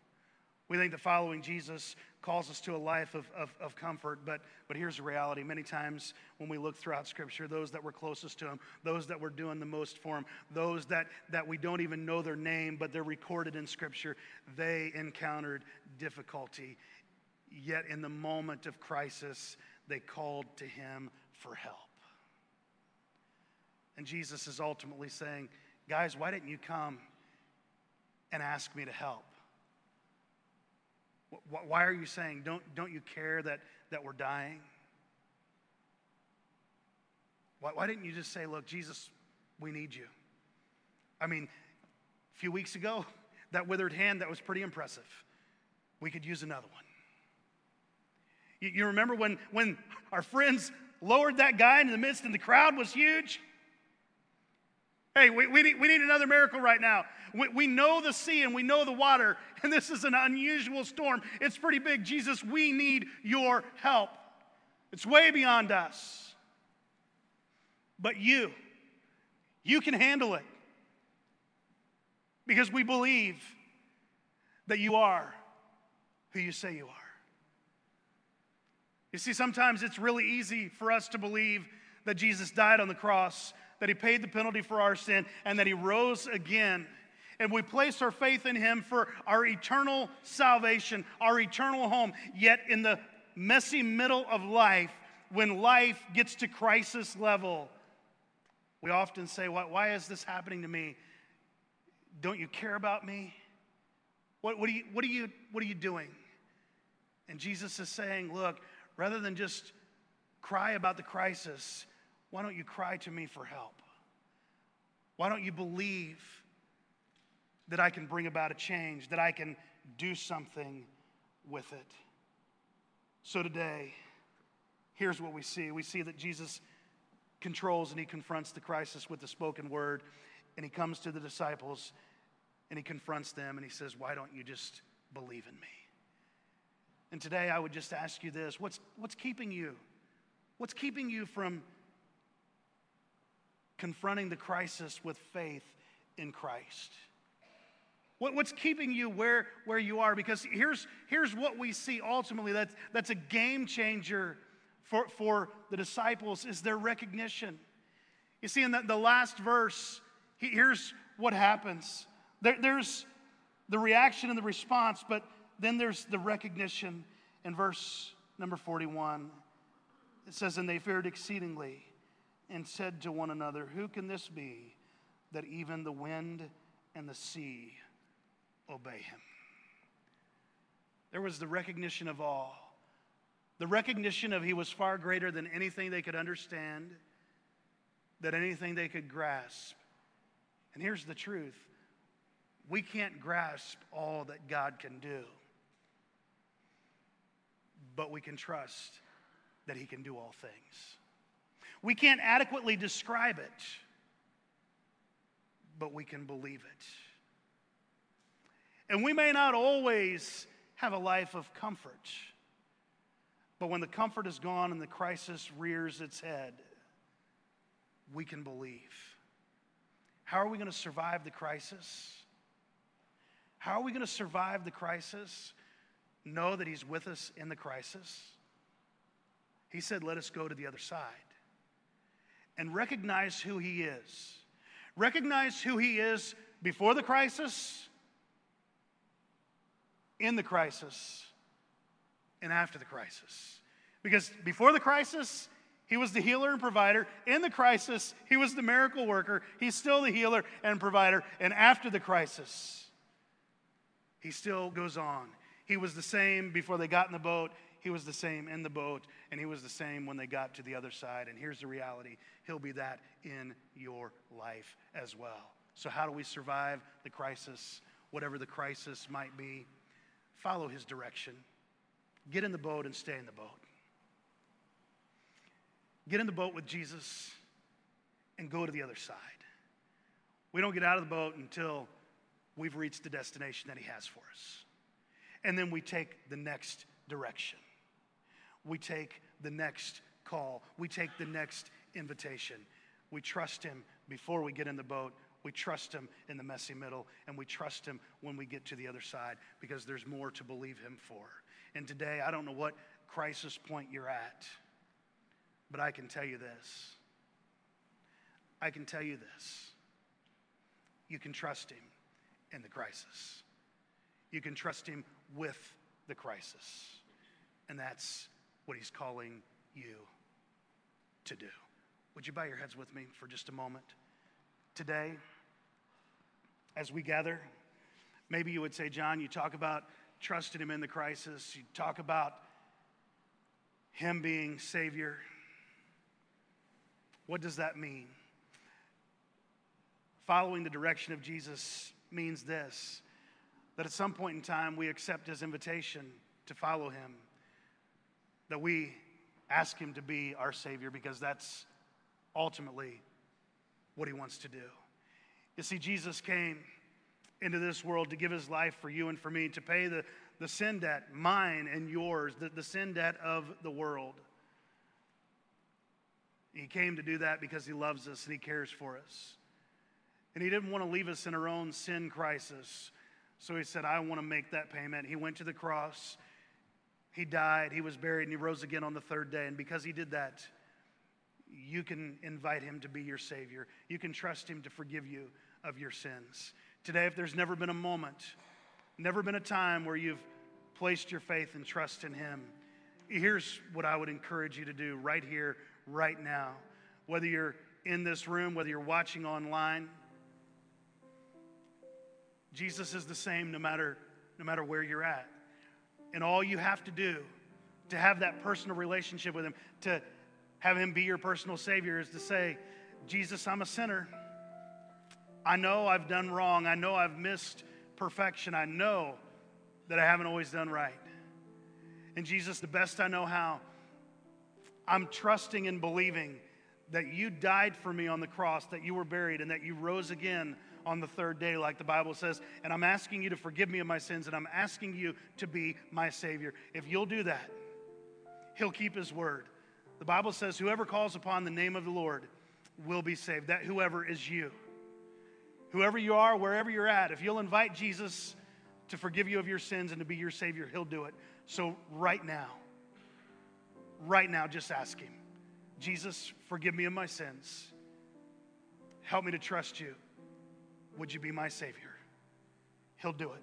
We think that following Jesus calls us to a life of, of, of, comfort, but, but here's the reality. Many times when we look throughout Scripture, those that were closest to Him, those that were doing the most for Him, those that, that we don't even know their name, but they're recorded in Scripture, they encountered difficulty. Yet in the moment of crisis, they called to Him for help. And Jesus is ultimately saying, Guys, why didn't you come and ask me to help? Why are you saying, don't, don't you care that, that we're dying? Why, why didn't you just say, look, Jesus, we need you? I mean, a few weeks ago, [laughs] that withered hand, that was pretty impressive. We could use another one. You, you remember when, when our friends lowered that guy into the midst and the crowd was huge? Hey, we, we, need, we need another miracle right now. We, we know the sea and we know the water, [laughs] and this is an unusual storm. It's pretty big. Jesus, we need your help. It's way beyond us. But you, you can handle it because we believe that you are who you say you are. You see, sometimes it's really easy for us to believe that Jesus died on the cross that he paid the penalty for our sin, and that he rose again. And we place our faith in him for our eternal salvation, our eternal home. Yet, in the messy middle of life, when life gets to crisis level, we often say, why, why is this happening to me? Don't you care about me? What, what, are you, what, are you, what are you doing? And Jesus is saying, Look, rather than just cry about the crisis, why don't you cry to me for help? Why don't you believe that I can bring about a change, that I can do something with it? So today, here's what we see we see that Jesus controls and he confronts the crisis with the spoken word, and he comes to the disciples and he confronts them and he says, Why don't you just believe in me? And today I would just ask you this what's, what's keeping you? What's keeping you from confronting the crisis with faith in Christ? What, what's keeping you where, where you are? Because here's, here's what we see ultimately that's, that's a game changer for, for the disciples is their recognition. You see, in the, the last verse, here's what happens. There, there's the reaction and the response, but then there's the recognition in verse number 41. It says, And they feared exceedingly and said to one another, Who can this be that even the wind and the sea obey him? There was the recognition of awe, the recognition of he was far greater than anything they could understand, than anything they could grasp. And here's the truth we can't grasp all that God can do, but we can trust that he can do all things. We can't adequately describe it, but we can believe it. And we may not always have a life of comfort, but when the comfort is gone and the crisis rears its head, we can believe. How are we going to survive the crisis? How are we going to survive the crisis? Know that He's with us in the crisis. He said, Let us go to the other side and recognize who He is. Recognize who He is before the crisis, in the crisis, and after the crisis. Because before the crisis, he was the healer and provider. In the crisis, he was the miracle worker. He's still the healer and provider. And after the crisis, he still goes on. He was the same before they got in the boat. He was the same in the boat. And he was the same when they got to the other side. And here's the reality He'll be that in your life as well. So, how do we survive the crisis, whatever the crisis might be? Follow his direction. Get in the boat and stay in the boat. Get in the boat with Jesus and go to the other side. We don't get out of the boat until we've reached the destination that He has for us. And then we take the next direction. We take the next call. We take the next invitation. We trust Him before we get in the boat. We trust Him in the messy middle. And we trust Him when we get to the other side because there's more to believe Him for. And today, I don't know what crisis point you're at. But I can tell you this. I can tell you this. You can trust Him in the crisis, you can trust Him with the crisis. And that's what He's calling you to do. Would you bow your heads with me for just a moment? Today, as we gather, maybe you would say, John, you talk about trusting Him in the crisis, you talk about Him being Savior. What does that mean? Following the direction of Jesus means this that at some point in time we accept his invitation to follow him, that we ask him to be our Savior because that's ultimately what he wants to do. You see, Jesus came into this world to give his life for you and for me, to pay the, the sin debt, mine and yours, the, the sin debt of the world. He came to do that because he loves us and he cares for us. And he didn't want to leave us in our own sin crisis. So he said, I want to make that payment. He went to the cross. He died. He was buried and he rose again on the third day. And because he did that, you can invite him to be your Savior. You can trust him to forgive you of your sins. Today, if there's never been a moment, never been a time where you've placed your faith and trust in him, here's what I would encourage you to do right here, right now. Whether you're in this room, whether you're watching online, Jesus is the same no matter, no matter where you're at. And all you have to do to have that personal relationship with Him, to have Him be your personal Savior, is to say, Jesus, I'm a sinner. I know I've done wrong. I know I've missed perfection. I know that I haven't always done right. And Jesus, the best I know how, I'm trusting and believing that you died for me on the cross, that you were buried, and that you rose again on the third day, like the Bible says. And I'm asking you to forgive me of my sins, and I'm asking you to be my Savior. If you'll do that, He'll keep His word. The Bible says, whoever calls upon the name of the Lord will be saved. That whoever is you. Whoever you are, wherever you're at, if you'll invite Jesus to forgive you of your sins and to be your Savior, He'll do it. So, right now, right now, just ask Him Jesus, forgive me of my sins. Help me to trust you. Would you be my Savior? He'll do it.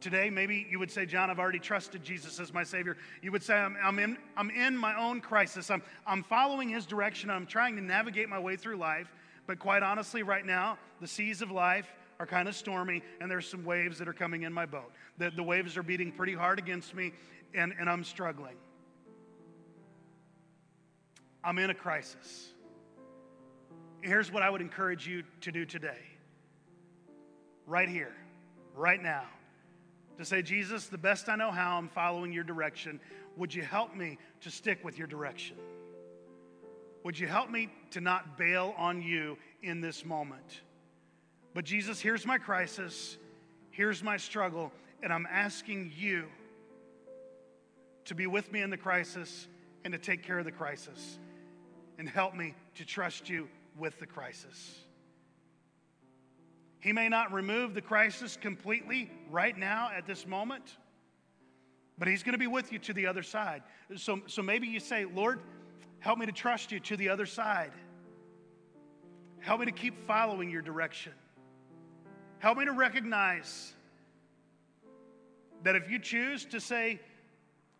Today, maybe you would say, John, I've already trusted Jesus as my Savior. You would say, I'm, I'm, in, I'm in my own crisis. I'm, I'm following His direction. I'm trying to navigate my way through life. But quite honestly, right now, the seas of life are kind of stormy, and there's some waves that are coming in my boat. The, the waves are beating pretty hard against me, and, and I'm struggling. I'm in a crisis. Here's what I would encourage you to do today, right here, right now, to say, Jesus, the best I know how, I'm following your direction. Would you help me to stick with your direction? Would you help me to not bail on you in this moment. But Jesus, here's my crisis, here's my struggle, and I'm asking you to be with me in the crisis and to take care of the crisis and help me to trust you with the crisis. He may not remove the crisis completely right now at this moment, but He's going to be with you to the other side. So, so maybe you say, Lord, help me to trust you to the other side. Help me to keep following your direction. Help me to recognize that if you choose to say,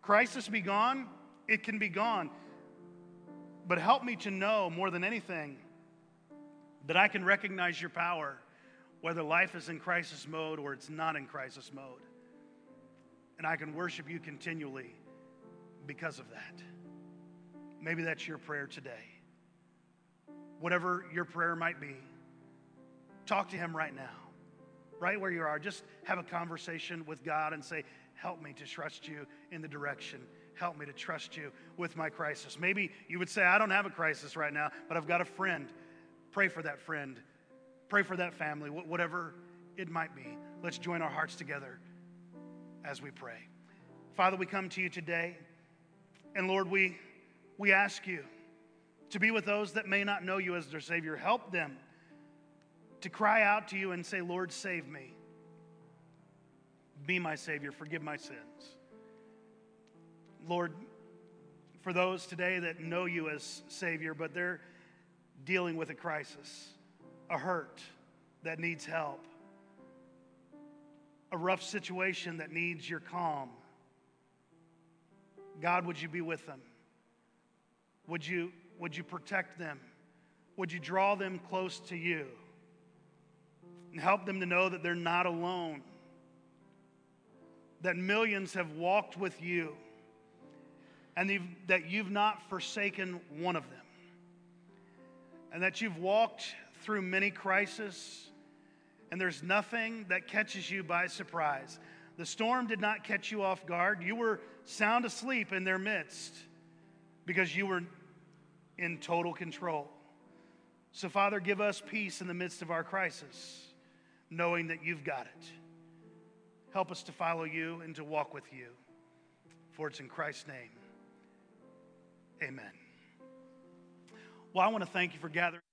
crisis be gone, it can be gone. But help me to know more than anything that I can recognize your power, whether life is in crisis mode or it's not in crisis mode. And I can worship you continually because of that. Maybe that's your prayer today. Whatever your prayer might be, talk to Him right now, right where you are. Just have a conversation with God and say, Help me to trust you in the direction. Help me to trust you with my crisis. Maybe you would say, I don't have a crisis right now, but I've got a friend. Pray for that friend. Pray for that family, whatever it might be. Let's join our hearts together as we pray. Father, we come to you today, and Lord, we, we ask you to be with those that may not know you as their Savior. Help them to cry out to you and say, Lord, save me. Be my Savior, forgive my sins. Lord, for those today that know you as Savior, but they're dealing with a crisis, a hurt that needs help, a rough situation that needs your calm. God, would you be with them? Would you, would you protect them? Would you draw them close to you? And help them to know that they're not alone that millions have walked with you and that you've not forsaken one of them. And that you've walked through many crises and there's nothing that catches you by surprise. The storm did not catch you off guard. You were sound asleep in their midst because you were in total control. So, Father, give us peace in the midst of our crisis, knowing that you've got it. Help us to follow you and to walk with you. For it's in Christ's name. Amen. Well, I want to thank you for gathering.